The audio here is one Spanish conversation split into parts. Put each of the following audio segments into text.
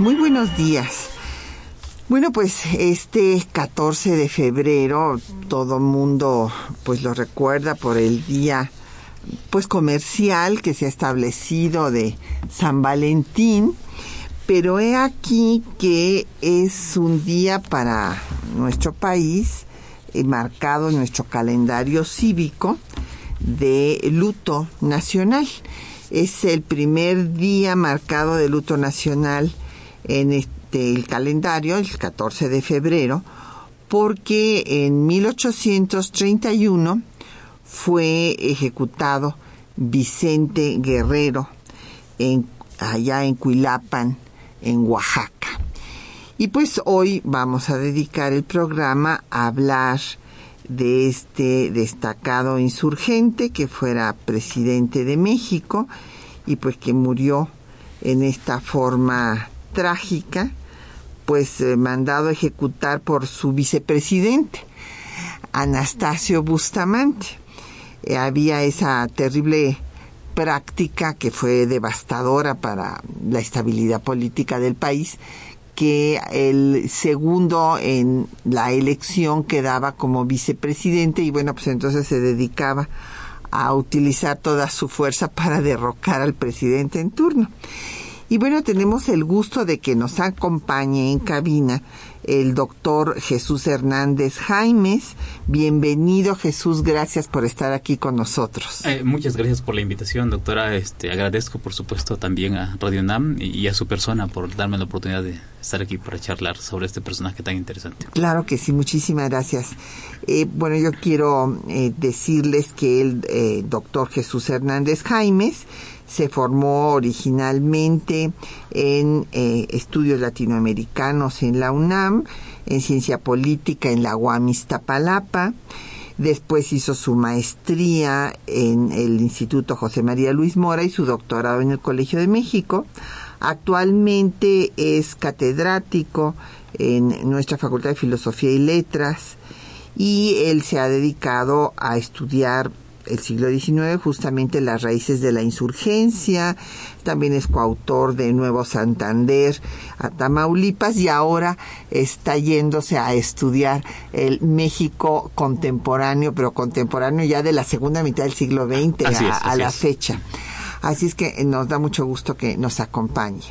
Muy buenos días. Bueno, pues este 14 de febrero todo mundo pues lo recuerda por el día pues comercial que se ha establecido de San Valentín, pero he aquí que es un día para nuestro país eh, marcado en nuestro calendario cívico de luto nacional. Es el primer día marcado de luto nacional en este, el calendario, el 14 de febrero, porque en 1831 fue ejecutado Vicente Guerrero en, allá en Cuilapan, en Oaxaca. Y pues hoy vamos a dedicar el programa a hablar de este destacado insurgente que fuera presidente de México y pues que murió en esta forma trágica, pues eh, mandado a ejecutar por su vicepresidente, Anastasio Bustamante. Eh, había esa terrible práctica que fue devastadora para la estabilidad política del país, que el segundo en la elección quedaba como vicepresidente y bueno, pues entonces se dedicaba a utilizar toda su fuerza para derrocar al presidente en turno. Y bueno, tenemos el gusto de que nos acompañe en cabina el doctor Jesús Hernández Jaimes. Bienvenido Jesús, gracias por estar aquí con nosotros. Eh, muchas gracias por la invitación, doctora. Este, agradezco por supuesto también a Radio NAM y a su persona por darme la oportunidad de estar aquí para charlar sobre este personaje tan interesante. Claro que sí, muchísimas gracias. Eh, bueno, yo quiero eh, decirles que el doctor Jesús Hernández Jaimes se formó originalmente en eh, estudios latinoamericanos en la UNAM, en ciencia política en la UAM Iztapalapa, después hizo su maestría en el Instituto José María Luis Mora y su doctorado en el Colegio de México. Actualmente es catedrático en nuestra Facultad de Filosofía y Letras y él se ha dedicado a estudiar el siglo XIX, justamente las raíces de la insurgencia, también es coautor de Nuevo Santander a Tamaulipas y ahora está yéndose a estudiar el México contemporáneo, pero contemporáneo ya de la segunda mitad del siglo XX a, la fecha. Así es que nos da mucho gusto que nos acompañe.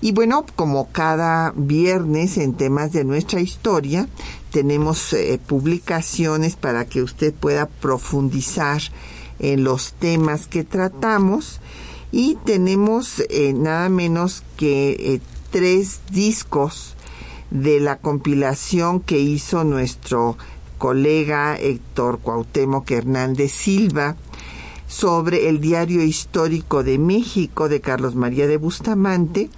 Y bueno, como cada viernes en temas de nuestra historia, tenemos eh, publicaciones para que usted pueda profundizar en los temas que tratamos y tenemos eh, nada menos que eh, tres discos de la compilación que hizo nuestro colega Héctor Cuauhtémoc Hernández Silva sobre el diario histórico de México de Carlos María de Bustamante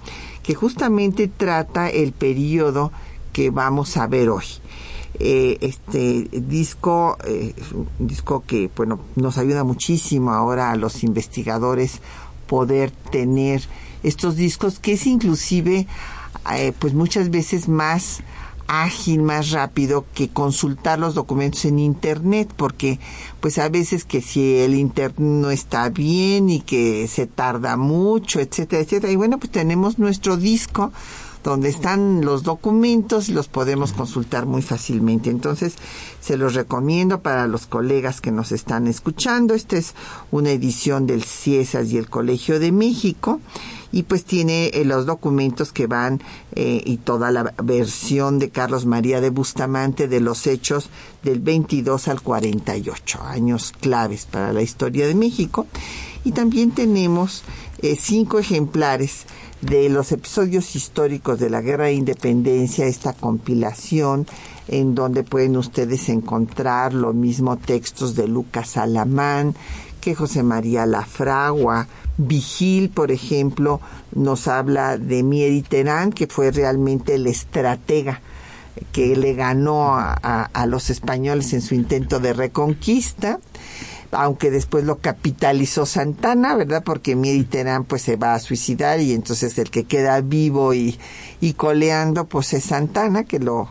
que justamente trata el periodo que vamos a ver hoy. Eh, este disco eh, disco que bueno nos ayuda muchísimo ahora a los investigadores poder tener estos discos que es inclusive eh, pues muchas veces más ágil, más rápido que consultar los documentos en internet, porque pues a veces que si el internet no está bien y que se tarda mucho, etcétera, etcétera. Y bueno, pues tenemos nuestro disco donde están los documentos y los podemos consultar muy fácilmente. Entonces, se los recomiendo para los colegas que nos están escuchando. Esta es una edición del CIESAS y el Colegio de México y pues tiene eh, los documentos que van eh, y toda la versión de Carlos María de Bustamante de los hechos del 22 al 48, años claves para la historia de México. Y también tenemos eh, cinco ejemplares de los episodios históricos de la Guerra de Independencia, esta compilación en donde pueden ustedes encontrar los mismos textos de Lucas Alamán, que José María Lafragua, Vigil, por ejemplo, nos habla de Mieri Terán, que fue realmente el estratega que le ganó a, a, los españoles en su intento de reconquista aunque después lo capitalizó Santana, ¿verdad? Porque Mieri Terán pues se va a suicidar y entonces el que queda vivo y, y coleando pues es Santana que lo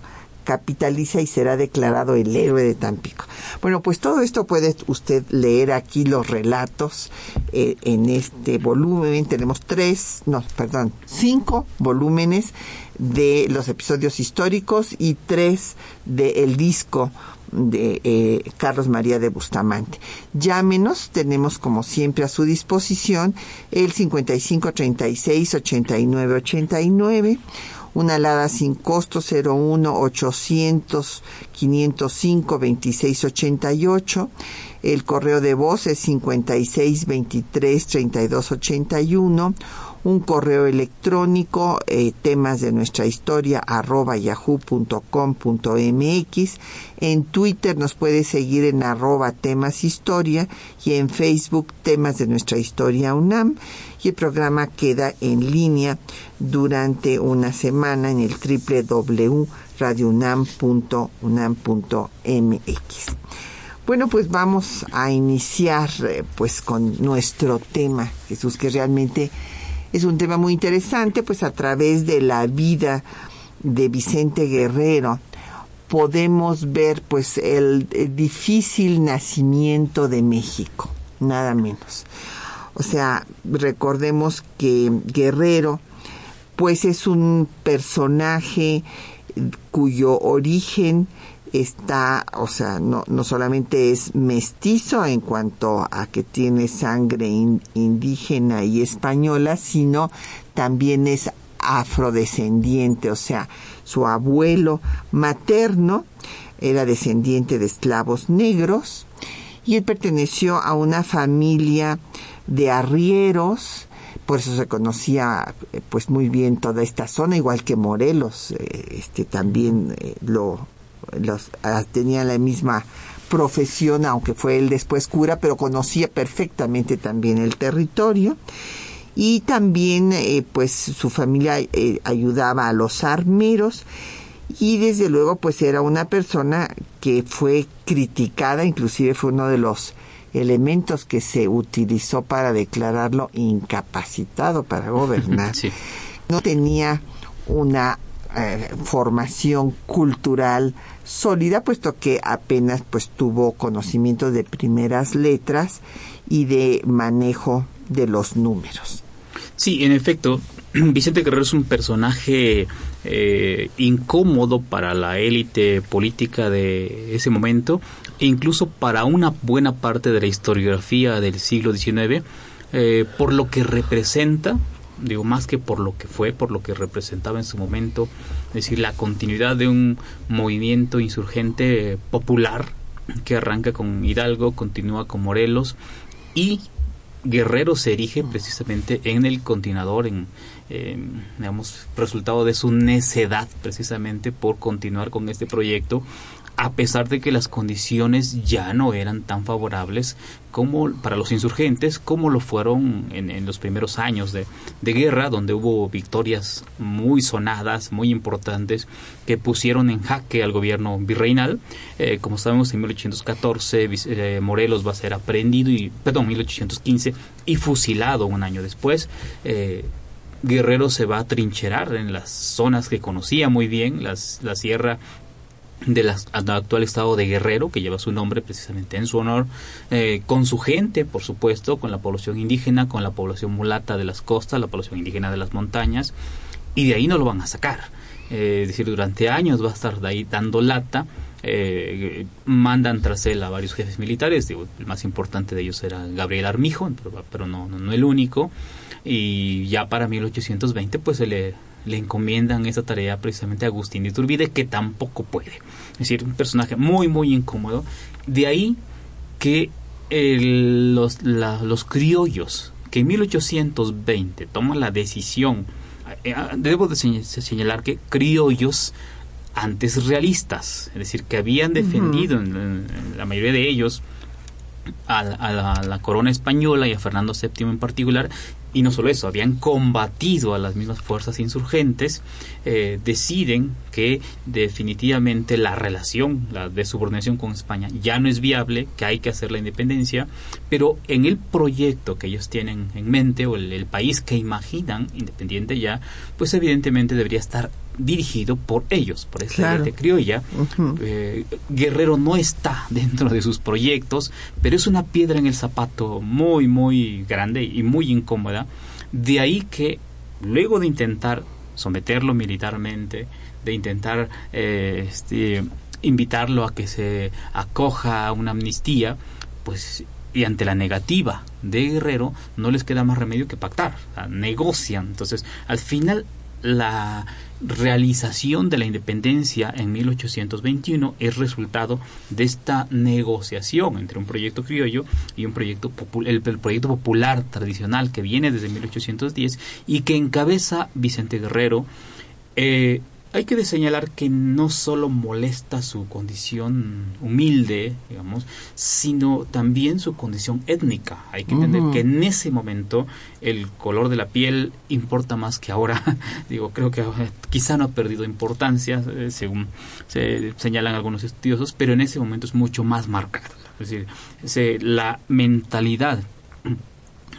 capitaliza y será declarado el héroe de Tampico. Bueno, pues todo esto puede usted leer aquí los relatos eh, en este volumen. Tenemos tres, no, perdón, cinco volúmenes de los episodios históricos y tres del disco de eh, Carlos María de Bustamante. Llámenos, tenemos como siempre a su disposición el 55 36 89 89 una alada sin costo 01 800 505 26 88 el correo de voz es 56 23 32 81 un correo electrónico eh, temas de nuestra historia arroba yahoo.com.mx en Twitter nos puede seguir en arroba temas historia y en Facebook temas de nuestra historia UNAM y el programa queda en línea durante una semana en el www.radiounam.unam.mx. Bueno, pues vamos a iniciar eh, pues con nuestro tema, Jesús, que realmente es un tema muy interesante, pues a través de la vida de Vicente Guerrero podemos ver pues el, difícil nacimiento de México, nada menos. O sea, recordemos que Guerrero pues es un personaje cuyo origen está, o sea, no, no solamente es mestizo en cuanto a que tiene sangre indígena y española, sino también es afrodescendiente, o sea, su abuelo materno era descendiente de esclavos negros y él perteneció a una familia de arrieros, por eso se conocía eh, pues muy bien toda esta zona, igual que Morelos, eh, este también eh, lo los, ah, tenía la misma profesión, aunque fue él después cura, pero conocía perfectamente también el territorio. Y también, eh, pues, su familia eh, ayudaba a los armeros y desde luego, pues, era una persona que fue criticada, inclusive fue uno de los elementos que se utilizó para declararlo incapacitado para gobernar. No tenía una eh, formación cultural sólida, puesto que apenas pues tuvo conocimiento de primeras letras y de manejo de los números. Sí, en efecto, Vicente Guerrero es un personaje eh, incómodo para la élite política de ese momento e incluso para una buena parte de la historiografía del siglo XIX, eh, por lo que representa digo más que por lo que fue, por lo que representaba en su momento, es decir, la continuidad de un movimiento insurgente popular que arranca con Hidalgo, continúa con Morelos y Guerrero se erige precisamente en el continuador, en, digamos, resultado de su necedad precisamente por continuar con este proyecto a pesar de que las condiciones ya no eran tan favorables como para los insurgentes como lo fueron en, los primeros años de, guerra, donde hubo victorias muy sonadas, muy importantes, que pusieron en jaque al gobierno virreinal. Eh, como sabemos, en 1814 eh, Morelos va a ser aprendido, y, perdón, 1815, y fusilado un año después. Eh, Guerrero se va a trincherar en las zonas que conocía muy bien, las, la sierra del actual estado de Guerrero, que lleva su nombre precisamente en su honor, eh, con su gente, por supuesto, con la población indígena, con la población mulata de las costas, la población indígena de las montañas, y de ahí no lo van a sacar. Eh, es decir, durante años va a estar de ahí dando lata. Eh, mandan tras él a varios jefes militares, digo, el más importante de ellos era Gabriel Armijo, pero, no, no, no el único, y ya para 1820 pues se le le encomiendan esa tarea precisamente a Agustín de Iturbide, que tampoco puede. Es decir, un personaje muy, muy incómodo. De ahí que los, los criollos, que en 1820 toman la decisión eh, ah, debo de señalar que criollos antes realistas, es decir, que habían defendido, en, la mayoría de ellos, a, la, corona española y a Fernando VII en particular, y no solo eso, habían combatido a las mismas fuerzas insurgentes, eh, deciden que definitivamente la relación, la de subordinación con España ya no es viable, que hay que hacer la independencia, pero en el proyecto que ellos tienen en mente o el, país que imaginan independiente ya, pues evidentemente debería estar dirigido por ellos, por esta claro. criolla. Eh, Guerrero no está dentro de sus proyectos, pero es una piedra en el zapato muy, muy grande y muy incómoda. De ahí que luego de intentar someterlo militarmente, de intentar eh, este, invitarlo a que se acoja a una amnistía, pues y ante la negativa de Guerrero no les queda más remedio que pactar, negocian. Entonces, al final la realización de la independencia en 1821 es resultado de esta negociación entre un proyecto criollo y un proyecto el, proyecto popular tradicional que viene desde 1810 y que encabeza Vicente Guerrero eh, hay que señalar que no solo molesta su condición humilde, digamos, sino también su condición étnica. Hay que entender que en ese momento el color de la piel importa más que ahora. Digo, creo que quizá no ha perdido importancia, eh, según se señalan algunos estudiosos, pero en ese momento es mucho más marcado. Es decir, la mentalidad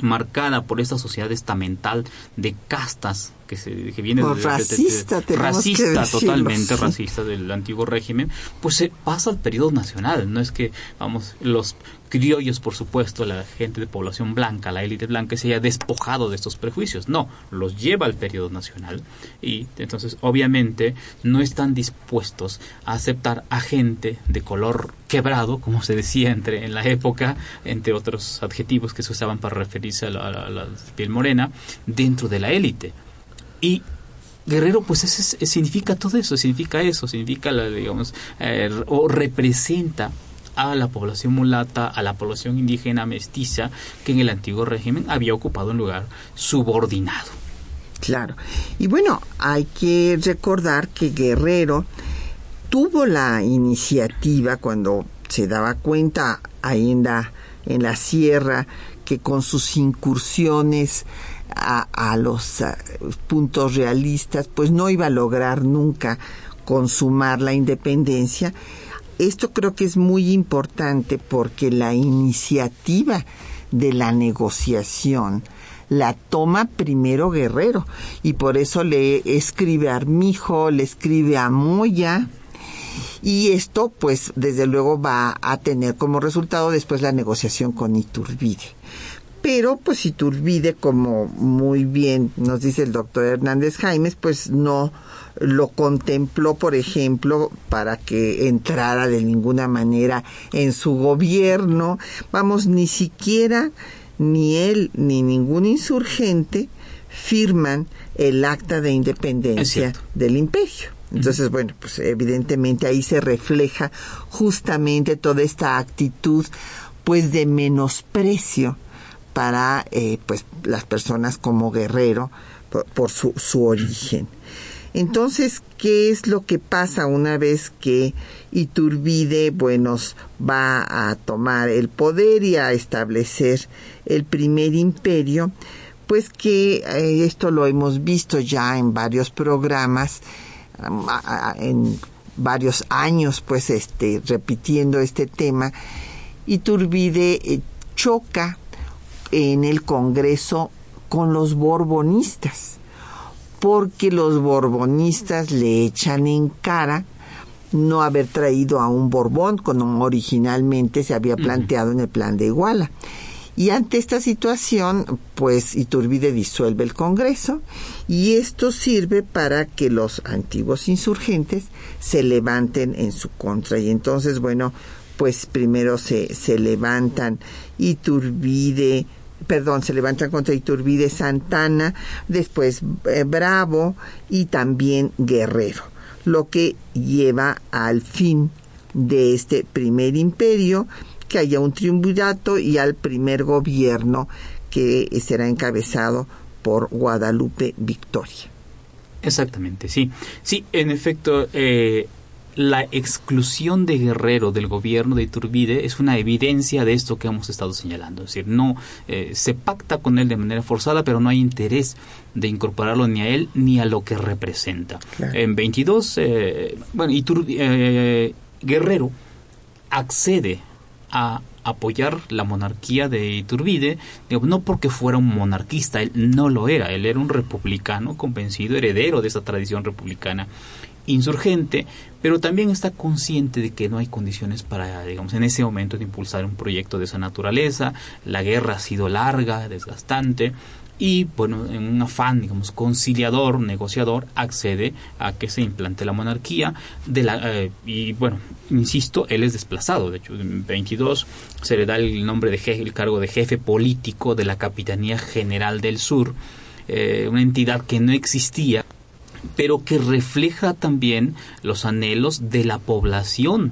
marcada por esta sociedad estamental de castas que, se, que viene de, racista, racista totalmente racista del antiguo régimen, pues se pasa al periodo nacional. No es que, vamos, los criollos, por supuesto, la gente de población blanca, la élite blanca, se haya despojado de estos prejuicios. No, los lleva al periodo nacional y entonces obviamente no están dispuestos a aceptar a gente de color quebrado, como se decía entre en la época, entre otros adjetivos que se usaban para referirse a la, piel morena, dentro de la élite. Y Guerrero, pues significa todo eso, significa eso, significa, la, digamos, eh, o representa a la población mulata, a la población indígena mestiza, que en el antiguo régimen había ocupado un lugar subordinado. Claro. Y bueno, hay que recordar que Guerrero tuvo la iniciativa cuando se daba cuenta ahí en la, en la sierra que con sus incursiones a, los puntos realistas pues no iba a lograr nunca consumar la independencia. Esto creo que es muy importante porque la iniciativa de la negociación la toma primero Guerrero. Y por eso le escribe a Armijo, le escribe a Moya. Y esto pues desde luego va a tener como resultado después la negociación con Iturbide. Pero pues Iturbide, como muy bien nos dice el doctor Hernández Jaimes, pues no lo contempló, por ejemplo, para que entrara de ninguna manera en su gobierno. Vamos, ni siquiera ni él ni ningún insurgente firman el acta de independencia del imperio. Entonces, bueno, pues evidentemente ahí se refleja justamente toda esta actitud pues de menosprecio para eh, pues las personas como guerrero por, su, origen. Entonces, ¿qué es lo que pasa una vez que Iturbide, bueno, va a tomar el poder y a establecer el primer imperio? Pues que eh, esto lo hemos visto ya en varios programas, en varios años, pues, este, repitiendo este tema. Iturbide eh, choca en el Congreso con los borbonistas porque los borbonistas le echan en cara no haber traído a un Borbón como originalmente se había planteado en el plan de Iguala. Y ante esta situación, pues Iturbide disuelve el Congreso y esto sirve para que los antiguos insurgentes se levanten en su contra. Y entonces, bueno, pues primero se, se levantan Iturbide, perdón, se levantan contra Iturbide Santana, después eh, Bravo y también Guerrero, lo que lleva al fin de este primer imperio, que haya un triunvirato y al primer gobierno que será encabezado por Guadalupe Victoria. Exactamente, sí. Sí, en efecto, eh, la exclusión de Guerrero del gobierno de Iturbide es una evidencia de esto que hemos estado señalando. Es decir, no eh, se pacta con él de manera forzada, pero no hay interés de incorporarlo ni a él ni a lo que representa. En 22, eh, bueno, eh, Guerrero accede a apoyar la monarquía de Iturbide, no porque fuera un monarquista, él no lo era, él era un republicano convencido, heredero de esa tradición republicana insurgente, pero también está consciente de que no hay condiciones para, digamos, en ese momento de impulsar un proyecto de esa naturaleza. La guerra ha sido larga, desgastante, y bueno, en un afán, digamos, conciliador, negociador, accede a que se implante la monarquía de la, eh, y bueno, insisto, él es desplazado, de hecho, en 22 se le da el nombre de jefe, el cargo de jefe político de la Capitanía General del Sur, eh, una entidad que no existía pero que refleja también los anhelos de la población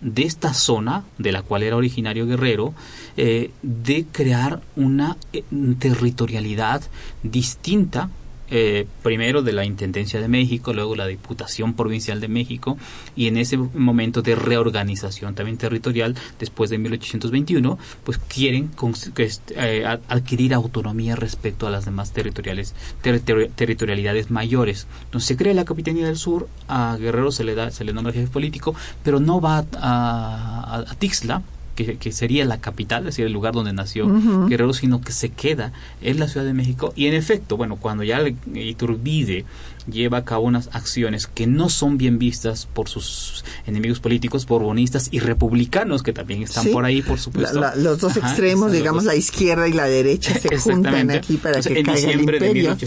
de esta zona, de la cual era originario Guerrero, eh, de crear una eh, territorialidad distinta eh, primero de la Intendencia de México, luego la Diputación Provincial de México, y en ese momento de reorganización también territorial, después de 1821, pues quieren eh, adquirir autonomía respecto a las demás territoriales, territorialidades mayores. Entonces se crea la Capitanía del Sur, a Guerrero se le da, se le nombra jefe político, pero no va a Tixla, que, sería la capital, es decir, el lugar donde nació Guerrero, sino que se queda en la Ciudad de México. Y en efecto, bueno, cuando ya Iturbide lleva a cabo unas acciones que no son bien vistas por sus enemigos políticos, borbonistas y republicanos que también están por ahí, por supuesto. los dos extremos, digamos, la izquierda y la derecha se juntan aquí para que en caiga diciembre el imperio. de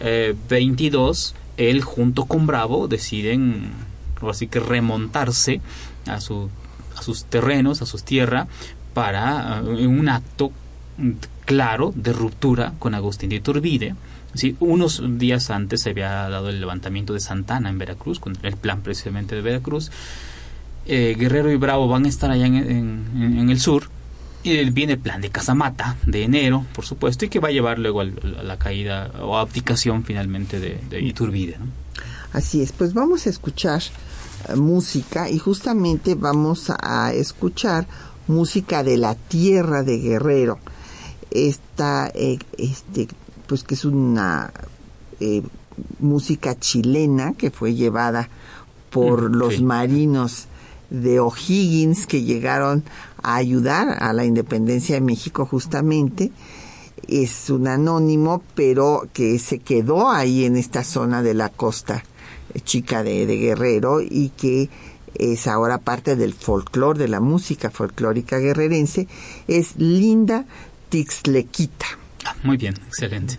1822, él junto con Bravo deciden, así que remontarse a su a sus terrenos, a sus tierras, para uh, un acto claro de ruptura con Agustín de Iturbide. Sí, unos días antes se había dado el levantamiento de Santana en Veracruz, con el plan precisamente de Veracruz. Eh, Guerrero y Bravo van a estar allá en, el sur. Y viene el plan de Casamata de enero, por supuesto, y que va a llevar luego a la caída o abdicación finalmente de, de Iturbide. Así es, pues vamos a escuchar música y justamente vamos a escuchar música de la tierra de Guerrero. Esta, eh, este, pues que es una eh, música chilena que fue llevada por los marinos de O'Higgins que llegaron a ayudar a la independencia de México justamente. Es un anónimo, pero que se quedó ahí en esta zona de la costa chica de, Guerrero y que es ahora parte del folclore, de la música folclórica guerrerense, es Linda Tixlequita. Ah, muy bien, excelente.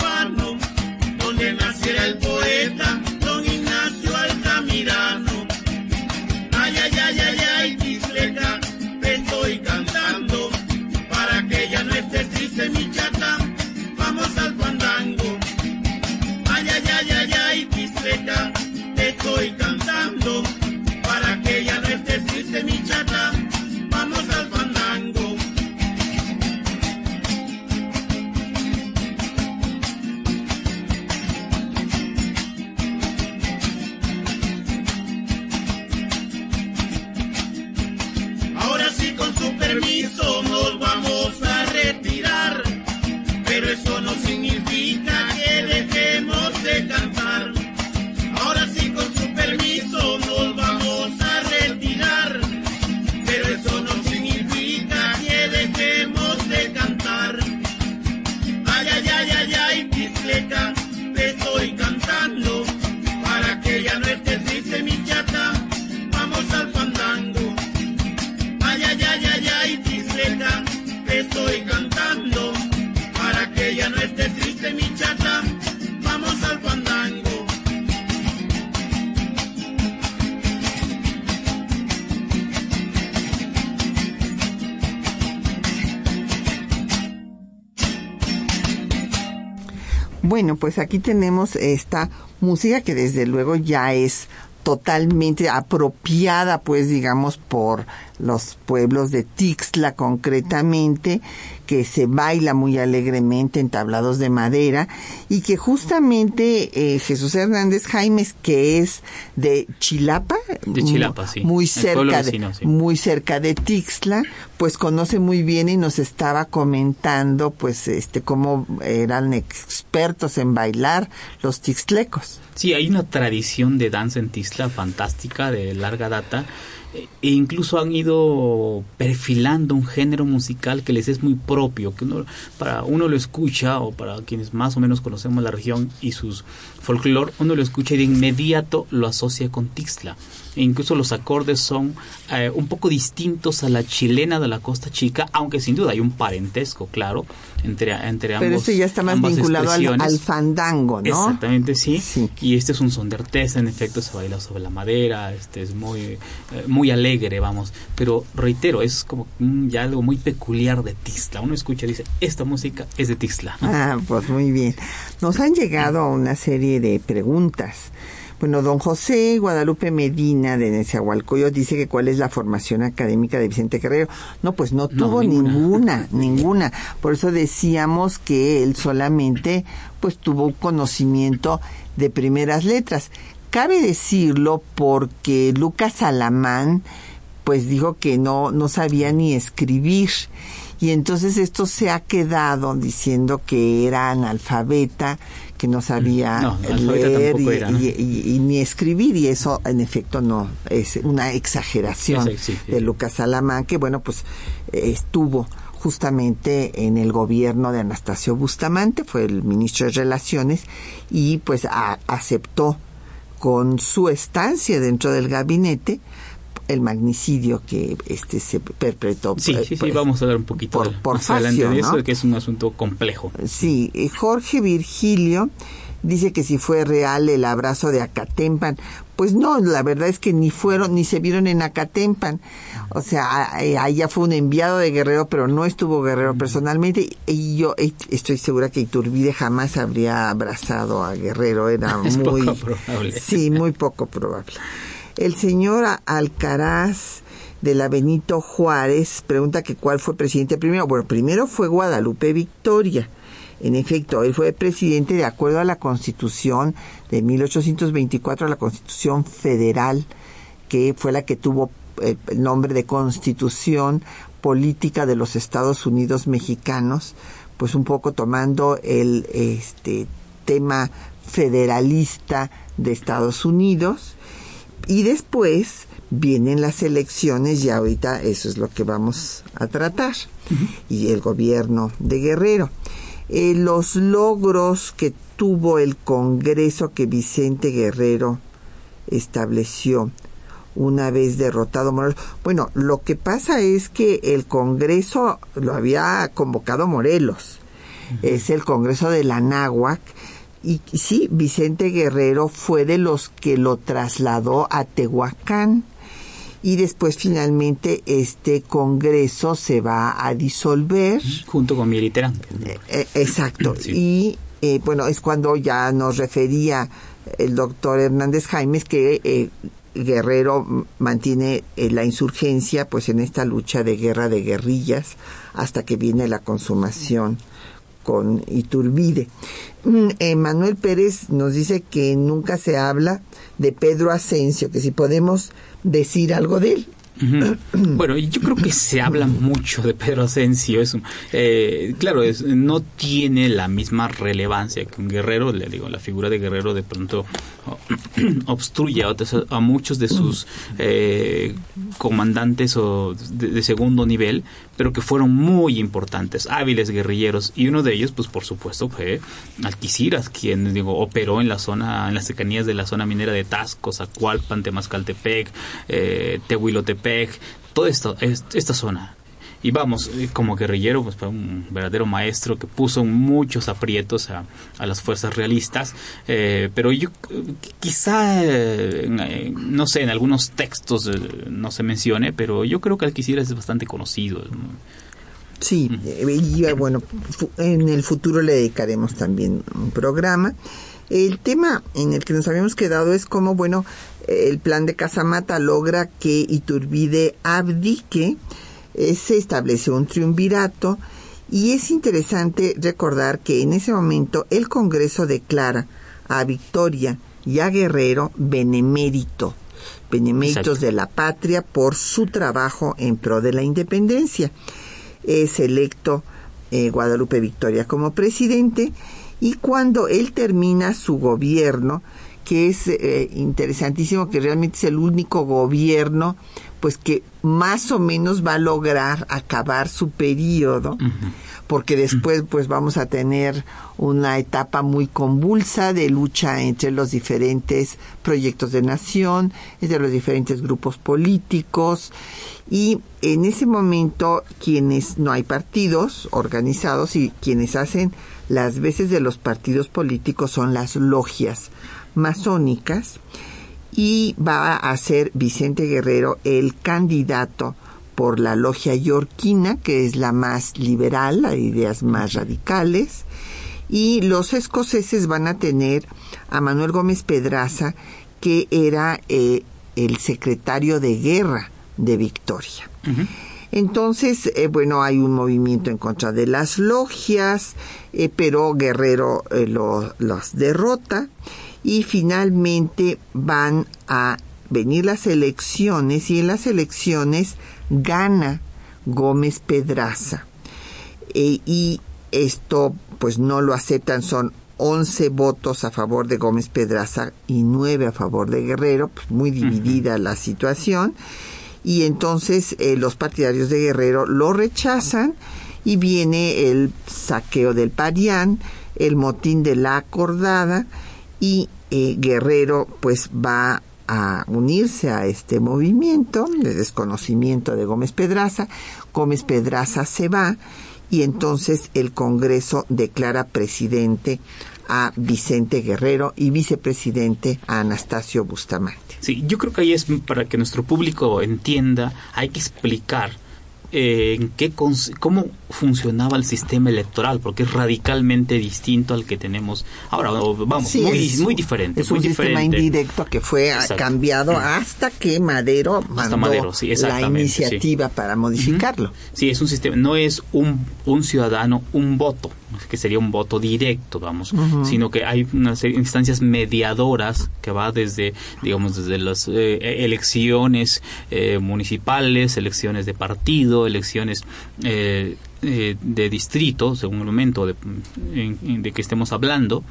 Bueno, pues aquí tenemos esta música que desde luego ya es totalmente apropiada, pues digamos, por los pueblos de Tixla concretamente, que se baila muy alegremente en tablados de madera y que justamente eh, Jesús Hernández Jaimes, que es de Chilapa, De Chilapa, sí. muy cerca de, sí. muy cerca de Tixla, pues conoce muy bien y nos estaba comentando, pues, este, cómo eran expertos en bailar los tixlecos. Sí, hay una tradición de danza en Tizla fantástica de larga data e incluso han ido perfilando un género musical que les es muy propio, que uno, para uno lo escucha o para quienes más o menos conocemos la región y sus folclore, uno lo escucha y de inmediato lo asocia con Tixla. E incluso los acordes son eh, un poco distintos a la chilena de la Costa Chica, aunque sin duda hay un parentesco, claro, entre, entre ambos. Pero este ya está más vinculado al, fandango, ¿no? Exactamente, sí. Sí. Y este es un son de artesa, en efecto se baila sobre la madera, este es muy eh, muy alegre, vamos. Pero reitero, es como mm, ya algo muy peculiar de Tixla. Uno escucha y dice, esta música es de Tixla. Ah, pues muy bien. Nos han llegado una serie de preguntas. Bueno, don José Guadalupe Medina de Nezahualcóyotl dice que cuál es la formación académica de Vicente Guerrero. No, pues no No, tuvo ninguna. ninguna, ninguna. Por eso decíamos que él solamente pues tuvo un conocimiento de primeras letras. Cabe decirlo porque Lucas Alamán pues dijo que no, no sabía ni escribir. Y entonces esto se ha quedado diciendo que era analfabeta, que no sabía No, leer y, tampoco era, ¿no? y- y- y ni escribir. Y eso, en efecto, no es una exageración Sí, sí, sí. de Lucas Alamán, que bueno, pues estuvo justamente en el gobierno de Anastasio Bustamante, fue el ministro de Relaciones, y pues a- aceptó con su estancia dentro del gabinete el magnicidio que este se perpetró. Sí, sí, sí, pues, vamos a hablar un poquito por- de- por más adelante Facio, de eso, ¿no? que es un asunto complejo. Sí, eh, Jorge Virgilio dice que si fue real el abrazo de Acatempan. Pues no, la verdad es que ni fueron, ni se vieron en Acatempan. O sea, a- eh, allá fue un enviado de Guerrero, pero no estuvo Guerrero personalmente. Y yo eh, estoy segura que Iturbide jamás habría abrazado a Guerrero. Era Es muy... poco probable. Sí, muy poco probable. El señor Alcaraz de la Benito Juárez pregunta que cuál fue presidente primero. Bueno, primero fue Guadalupe Victoria. En efecto, él fue presidente de acuerdo a la Constitución de 1824, la Constitución Federal, que fue la que tuvo eh, el nombre de Constitución Política de los Estados Unidos Mexicanos, pues un poco tomando el este tema federalista de Estados Unidos y después vienen las elecciones y ahorita eso es lo que vamos a tratar y el gobierno de Guerrero Eh, los logros que tuvo el Congreso que Vicente Guerrero estableció una vez derrotado Morelos. Bueno, lo que pasa es que el Congreso lo había convocado Morelos. Es el Congreso de la Náhuac. Y y sí, Vicente Guerrero fue de los que lo trasladó a Tehuacán. Y después finalmente este Congreso se va a disolver. Junto con Militerán. Eh, eh, exacto. Sí. Y eh, bueno, es cuando ya nos refería el doctor Hernández Jaimes que eh, Guerrero mantiene eh, la insurgencia pues en esta lucha de guerra de guerrillas hasta que viene la consumación con Iturbide. Mm, Manuel Pérez nos dice que nunca se habla de Pedro Asensio, que si podemos decir algo de él. Bueno, yo creo que se habla mucho de Pedro Asensio. Es, eh, claro, no tiene la misma relevancia que un guerrero. Le digo, la figura de guerrero de pronto obstruye a, a muchos de sus eh, comandantes o de, segundo nivel, pero que fueron muy importantes, hábiles guerrilleros. Y uno de ellos, pues por supuesto, fue Alquiciras, quien digo operó en la zona, en las cercanías de la zona minera de Tasco, Zacualpan, Temascaltepec, eh, Tehuilotepec, toda esta, esta zona. Y vamos, eh, como guerrillero, pues fue un verdadero maestro que puso muchos aprietos a, las fuerzas realistas. Eh, pero yo, quizá, eh, no sé, en algunos textos no se mencione, pero yo creo que Alquiciras es bastante conocido. Sí, y bueno, en el futuro le dedicaremos también un programa. El tema en el que nos habíamos quedado es cómo, bueno, el plan de Casamata logra que Iturbide abdique, eh, se establece un triunvirato y es interesante recordar que en ese momento el Congreso declara a Victoria y a Guerrero benemérito, beneméritos de la patria por su trabajo en pro de la independencia. Es electo eh, Guadalupe Victoria como presidente y cuando él termina su gobierno, que es eh, interesantísimo, que realmente es el único gobierno, pues que más o menos va a lograr acabar su periodo, porque después pues vamos a tener una etapa muy convulsa de lucha entre los diferentes proyectos de nación, entre los diferentes grupos políticos y en ese momento quienes no hay partidos organizados y quienes hacen las veces de los partidos políticos son las logias masónicas y va a ser Vicente Guerrero el candidato por la logia yorquina, que es la más liberal, la ideas más radicales, y los escoceses van a tener a Manuel Gómez Pedraza, que era eh, el secretario de guerra de Victoria. Entonces, eh, bueno, hay un movimiento en contra de las logias, eh, pero Guerrero eh, lo, los derrota y finalmente van a venir las elecciones y en las elecciones gana Gómez Pedraza. y esto pues no lo aceptan, son 11 votos a favor de Gómez Pedraza y 9 a favor de Guerrero, pues muy dividida la situación y entonces eh, los partidarios de Guerrero lo rechazan y viene el saqueo del Parián, el motín de la acordada y eh, Guerrero pues va a unirse a este movimiento de desconocimiento de Gómez Pedraza. Gómez Pedraza se va y entonces el Congreso declara presidente a Vicente Guerrero y vicepresidente a Anastasio Bustamante. Sí, yo creo que ahí es para que nuestro público entienda, hay que explicar eh, en qué cómo funcionaba el sistema electoral, porque es radicalmente distinto al que tenemos ahora. Vamos, muy, muy diferente. Es un sistema indirecto que fue cambiado hasta que Madero mandó Madero, la iniciativa para modificarlo. Sí, es un sistema, no es un, un ciudadano, un voto que sería un voto directo, vamos, sino que hay unas instancias mediadoras que va desde, digamos, desde las eh, elecciones eh, municipales, elecciones de partido, elecciones eh, de distrito, según el momento de, de que estemos hablando.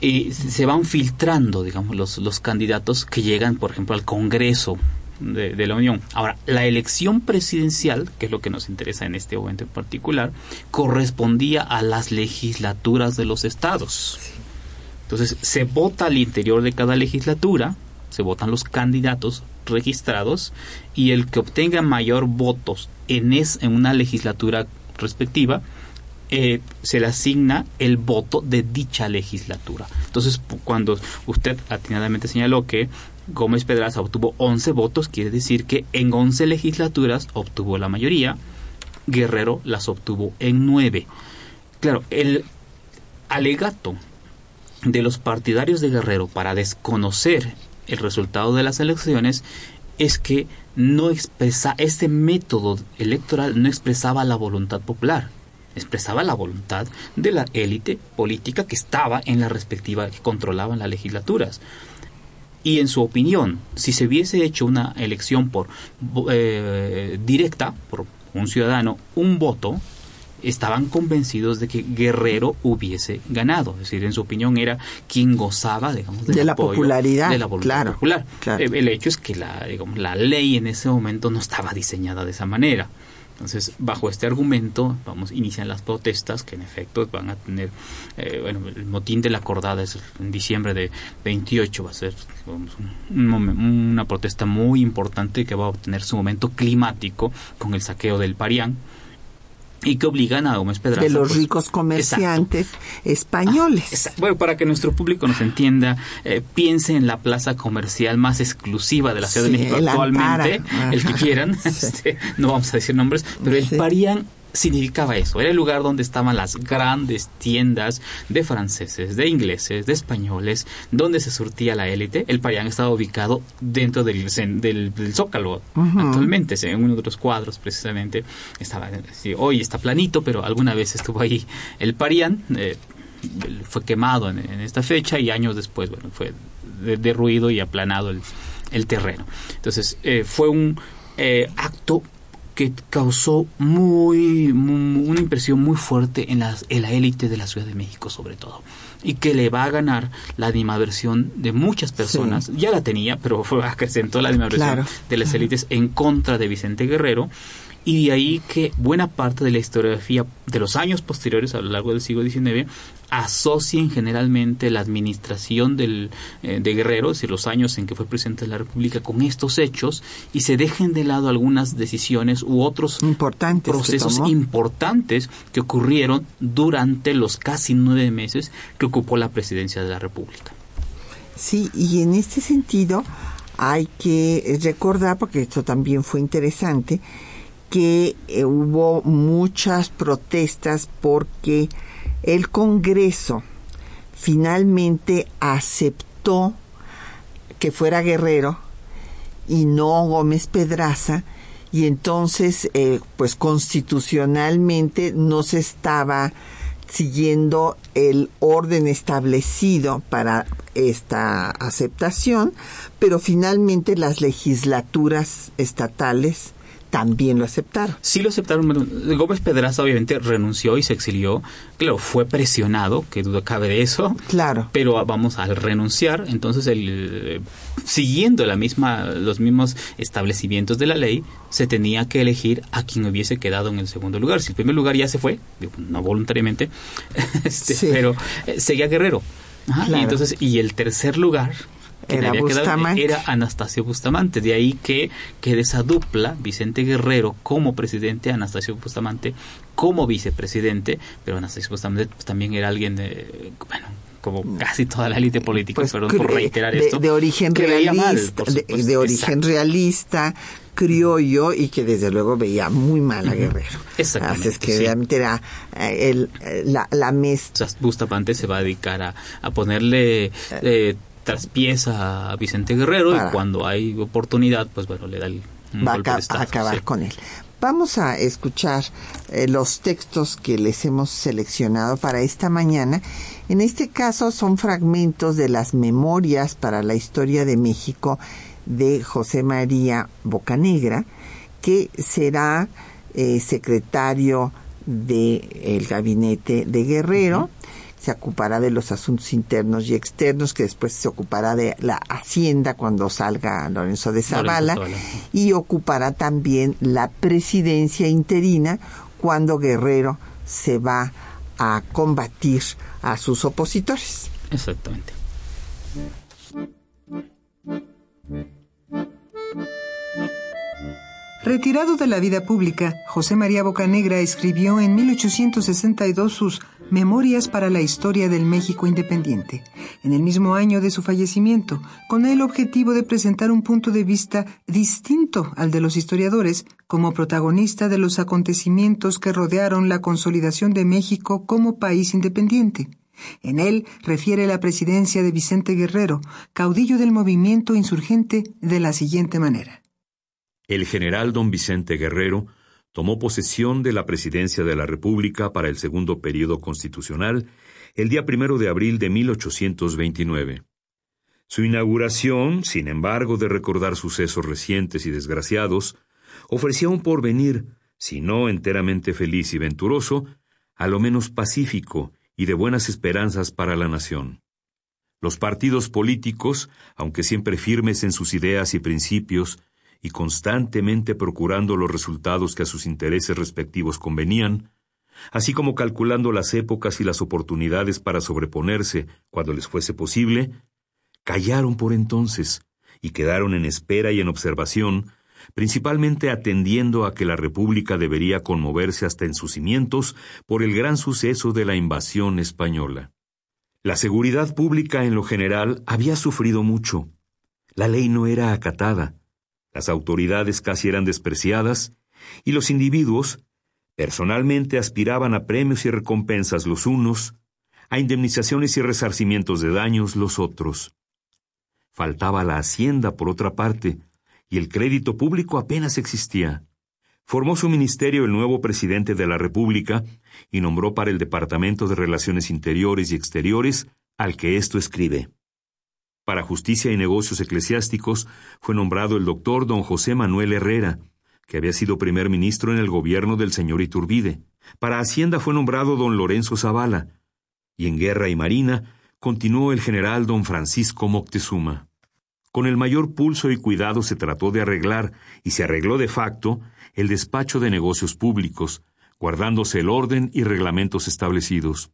Y se van filtrando, digamos, los, los candidatos que llegan, por ejemplo, al Congreso de, la Unión. Ahora, la elección presidencial, que es lo que nos interesa en este momento en particular, correspondía a las legislaturas de los estados. Entonces, se vota al interior de cada legislatura, se votan los candidatos registrados y el que obtenga mayor votos en, es, en una legislatura respectiva, eh, se le asigna el voto de dicha legislatura. Entonces, cuando usted atinadamente señaló que Gómez Pedraza obtuvo 11 votos, quiere decir que en 11 legislaturas obtuvo la mayoría, Guerrero las obtuvo en 9. Claro, el alegato de los partidarios de Guerrero para desconocer el resultado de las elecciones es que no expresa este método electoral no expresaba la voluntad popular, expresaba la voluntad de la élite política que estaba en la respectiva que controlaban las legislaturas. Y en su opinión, si se hubiese hecho una elección por eh, directa, por un ciudadano, un voto, estaban convencidos de que Guerrero hubiese ganado. Es decir, en su opinión era quien gozaba, digamos, de la popularidad. De la voluntad popular. El, hecho es que la, digamos, la ley en ese momento no estaba diseñada de esa manera. Entonces, bajo este argumento, vamos, inician las protestas que en efecto van a tener, eh, bueno, el motín de la acordada es en diciembre de 28, va a ser una protesta muy importante que va a obtener su momento climático con el saqueo del Parián y que obligan a Gómez Pedraza. De los pues, ricos comerciantes españoles. bueno, para que nuestro público nos entienda, eh, piense en la plaza comercial más exclusiva de la Ciudad de México actualmente, el que quieran, este, no vamos a decir nombres, pero el Parián significaba eso. Era el lugar donde estaban las grandes tiendas de franceses, de ingleses, de españoles, donde se surtía la élite. El Parián estaba ubicado dentro del, del, Zócalo actualmente, en uno de los cuadros precisamente. Estaba, hoy está planito, pero alguna vez estuvo ahí el Parián. Eh, fue quemado en, esta fecha y años después bueno, fue derruido y aplanado el, terreno. Entonces, eh, fue un eh, acto que causó muy, una impresión muy fuerte en, las, en la élite de la Ciudad de México sobre todo. Y que le va a ganar la animadversión de muchas personas. Ya la tenía pero fue, acrecentó la animadversión de las élites en contra de Vicente Guerrero. Y de ahí que buena parte de la historiografía de los años posteriores a lo largo del siglo XIX asocien generalmente la administración del, eh, de Guerrero, es decir, los años en que fue presidente de la República, con estos hechos y se dejen de lado algunas decisiones u otros importantes procesos importantes que ocurrieron durante los casi nueve meses que ocupó la presidencia de la República. Sí, y en este sentido hay que recordar, porque esto también fue interesante, que eh, hubo muchas protestas porque el Congreso finalmente aceptó que fuera Guerrero y no Gómez Pedraza y entonces eh, pues constitucionalmente no se estaba siguiendo el orden establecido para esta aceptación, pero finalmente las legislaturas estatales también lo aceptaron. Sí lo aceptaron. Gómez Pedraza obviamente renunció y se exilió. Claro, fue presionado, que duda cabe de eso. Claro. Pero vamos al renunciar, entonces el, eh, siguiendo la misma, los mismos establecimientos de la ley, se tenía que elegir a quien hubiese quedado en el segundo lugar. Si el primer lugar ya se fue, no voluntariamente, este, pero eh, seguía Guerrero. y entonces, y el tercer lugar era, era Anastasio Bustamante. De ahí que, que de esa dupla, Vicente Guerrero como presidente, Anastasio Bustamante como vicepresidente, pero Anastasio Bustamante pues, también era alguien de, bueno, como casi toda la élite política, pues, perdón por reiterar de, esto. De origen realista, de, origen realista, criollo y que desde luego veía muy mal a Guerrero. Exactamente. Así es que realmente era eh, el, la, la mesa. Bustamante se va a dedicar a, a ponerle eh, traspieza a Vicente Guerrero y cuando hay oportunidad, pues bueno, le da el va a, acabar con él. Vamos a escuchar eh, los textos que les hemos seleccionado para esta mañana. En este caso son fragmentos de las memorias para la historia de México de José María Bocanegra, que será eh, secretario del gabinete de Guerrero se ocupará de los asuntos internos y externos, que después se ocupará de la hacienda cuando salga Lorenzo de Zavala, y ocupará también la presidencia interina cuando Guerrero se va a combatir a sus opositores. Exactamente. Retirado de la vida pública, José María Bocanegra escribió en 1862 sus Memorias para la Historia del México Independiente, en el mismo año de su fallecimiento, con el objetivo de presentar un punto de vista distinto al de los historiadores como protagonista de los acontecimientos que rodearon la consolidación de México como país independiente. En él refiere la presidencia de Vicente Guerrero, caudillo del movimiento insurgente, de la siguiente manera. El general don Vicente Guerrero tomó posesión de la presidencia de la República para el segundo periodo constitucional el día primero de abril de 1829. Su inauguración, sin embargo de recordar sucesos recientes y desgraciados, ofrecía un porvenir, si no enteramente feliz y venturoso, a lo menos pacífico y de buenas esperanzas para la nación. Los partidos políticos, aunque siempre firmes en sus ideas y principios, y constantemente procurando los resultados que a sus intereses respectivos convenían, así como calculando las épocas y las oportunidades para sobreponerse cuando les fuese posible, callaron por entonces y quedaron en espera y en observación, principalmente atendiendo a que la República debería conmoverse hasta en sus cimientos por el gran suceso de la invasión española. La seguridad pública en lo general había sufrido mucho. La ley no era acatada, las autoridades casi eran despreciadas, y los individuos, personalmente aspiraban a premios y recompensas los unos, a indemnizaciones y resarcimientos de daños los otros. Faltaba la hacienda, por otra parte, y el crédito público apenas existía. Formó su ministerio el nuevo presidente de la República y nombró para el Departamento de Relaciones Interiores y Exteriores al que esto escribe. Para Justicia y Negocios Eclesiásticos fue nombrado el doctor don José Manuel Herrera, que había sido primer ministro en el gobierno del señor Iturbide. Para Hacienda fue nombrado don Lorenzo Zavala, y en Guerra y Marina continuó el general don Francisco Moctezuma. Con el mayor pulso y cuidado se trató de arreglar, y se arregló de facto, el despacho de negocios públicos, guardándose el orden y reglamentos establecidos,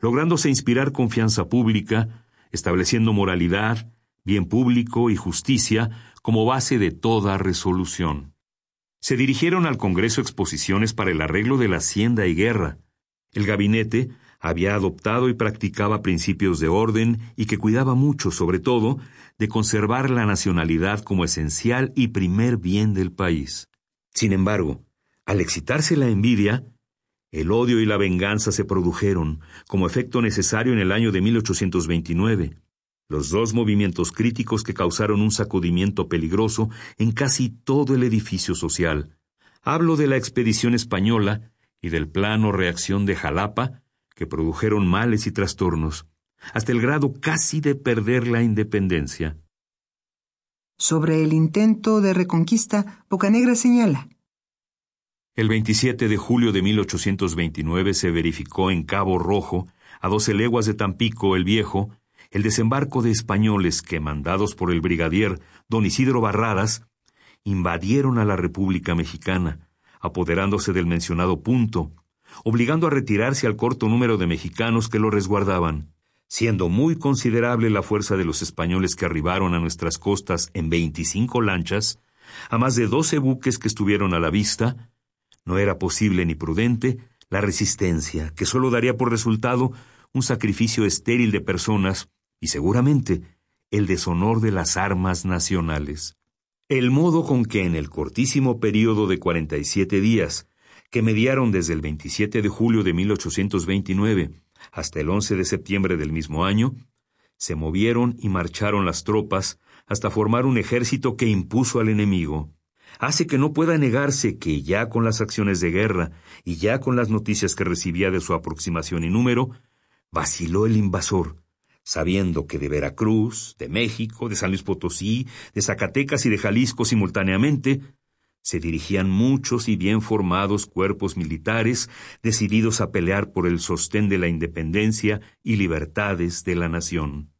lográndose inspirar confianza pública, estableciendo moralidad, bien público y justicia como base de toda resolución. Se dirigieron al Congreso exposiciones para el arreglo de la hacienda y guerra. El gabinete había adoptado y practicaba principios de orden y que cuidaba mucho, sobre todo, de conservar la nacionalidad como esencial y primer bien del país. Sin embargo, al excitarse la envidia, el odio y la venganza se produjeron como efecto necesario en el año de 1829, los dos movimientos críticos que causaron un sacudimiento peligroso en casi todo el edificio social. Hablo de la expedición española y del plano reacción de Jalapa, que produjeron males y trastornos, hasta el grado casi de perder la independencia. Sobre el intento de reconquista, Bocanegra señala. El 27 de julio de 1829 se verificó en Cabo Rojo, a doce leguas de Tampico el Viejo, el desembarco de españoles que, mandados por el brigadier don Isidro Barradas, invadieron a la República Mexicana, apoderándose del mencionado punto, obligando a retirarse al corto número de mexicanos que lo resguardaban. Siendo muy considerable la fuerza de los españoles que arribaron a nuestras costas en veinticinco lanchas, a más de doce buques que estuvieron a la vista, no era posible ni prudente la resistencia, que sólo daría por resultado un sacrificio estéril de personas y seguramente el deshonor de las armas nacionales. El modo con que en el cortísimo período de 47 días, que mediaron desde el 27 de julio de 1829 hasta el 11 de septiembre del mismo año, se movieron y marcharon las tropas hasta formar un ejército que impuso al enemigo hace que no pueda negarse que ya con las acciones de guerra y ya con las noticias que recibía de su aproximación y número, vaciló el invasor, sabiendo que de Veracruz, de México, de San Luis Potosí, de Zacatecas y de Jalisco simultáneamente, se dirigían muchos y bien formados cuerpos militares decididos a pelear por el sostén de la independencia y libertades de la nación.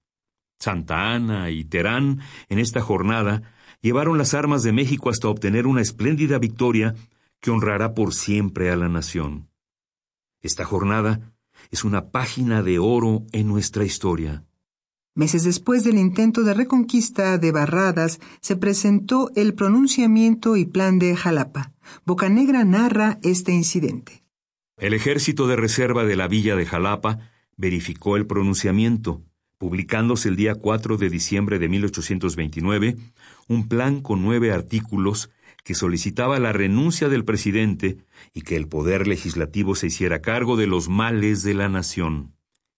Santa Ana y Terán, en esta jornada, llevaron las armas de México hasta obtener una espléndida victoria que honrará por siempre a la nación. Esta jornada es una página de oro en nuestra historia. Meses después del intento de reconquista de Barradas, se presentó el pronunciamiento y plan de Jalapa. Bocanegra narra este incidente. El ejército de reserva de la villa de Jalapa verificó el pronunciamiento publicándose el día 4 de diciembre de 1829 un plan con nueve artículos que solicitaba la renuncia del presidente y que el poder legislativo se hiciera cargo de los males de la nación.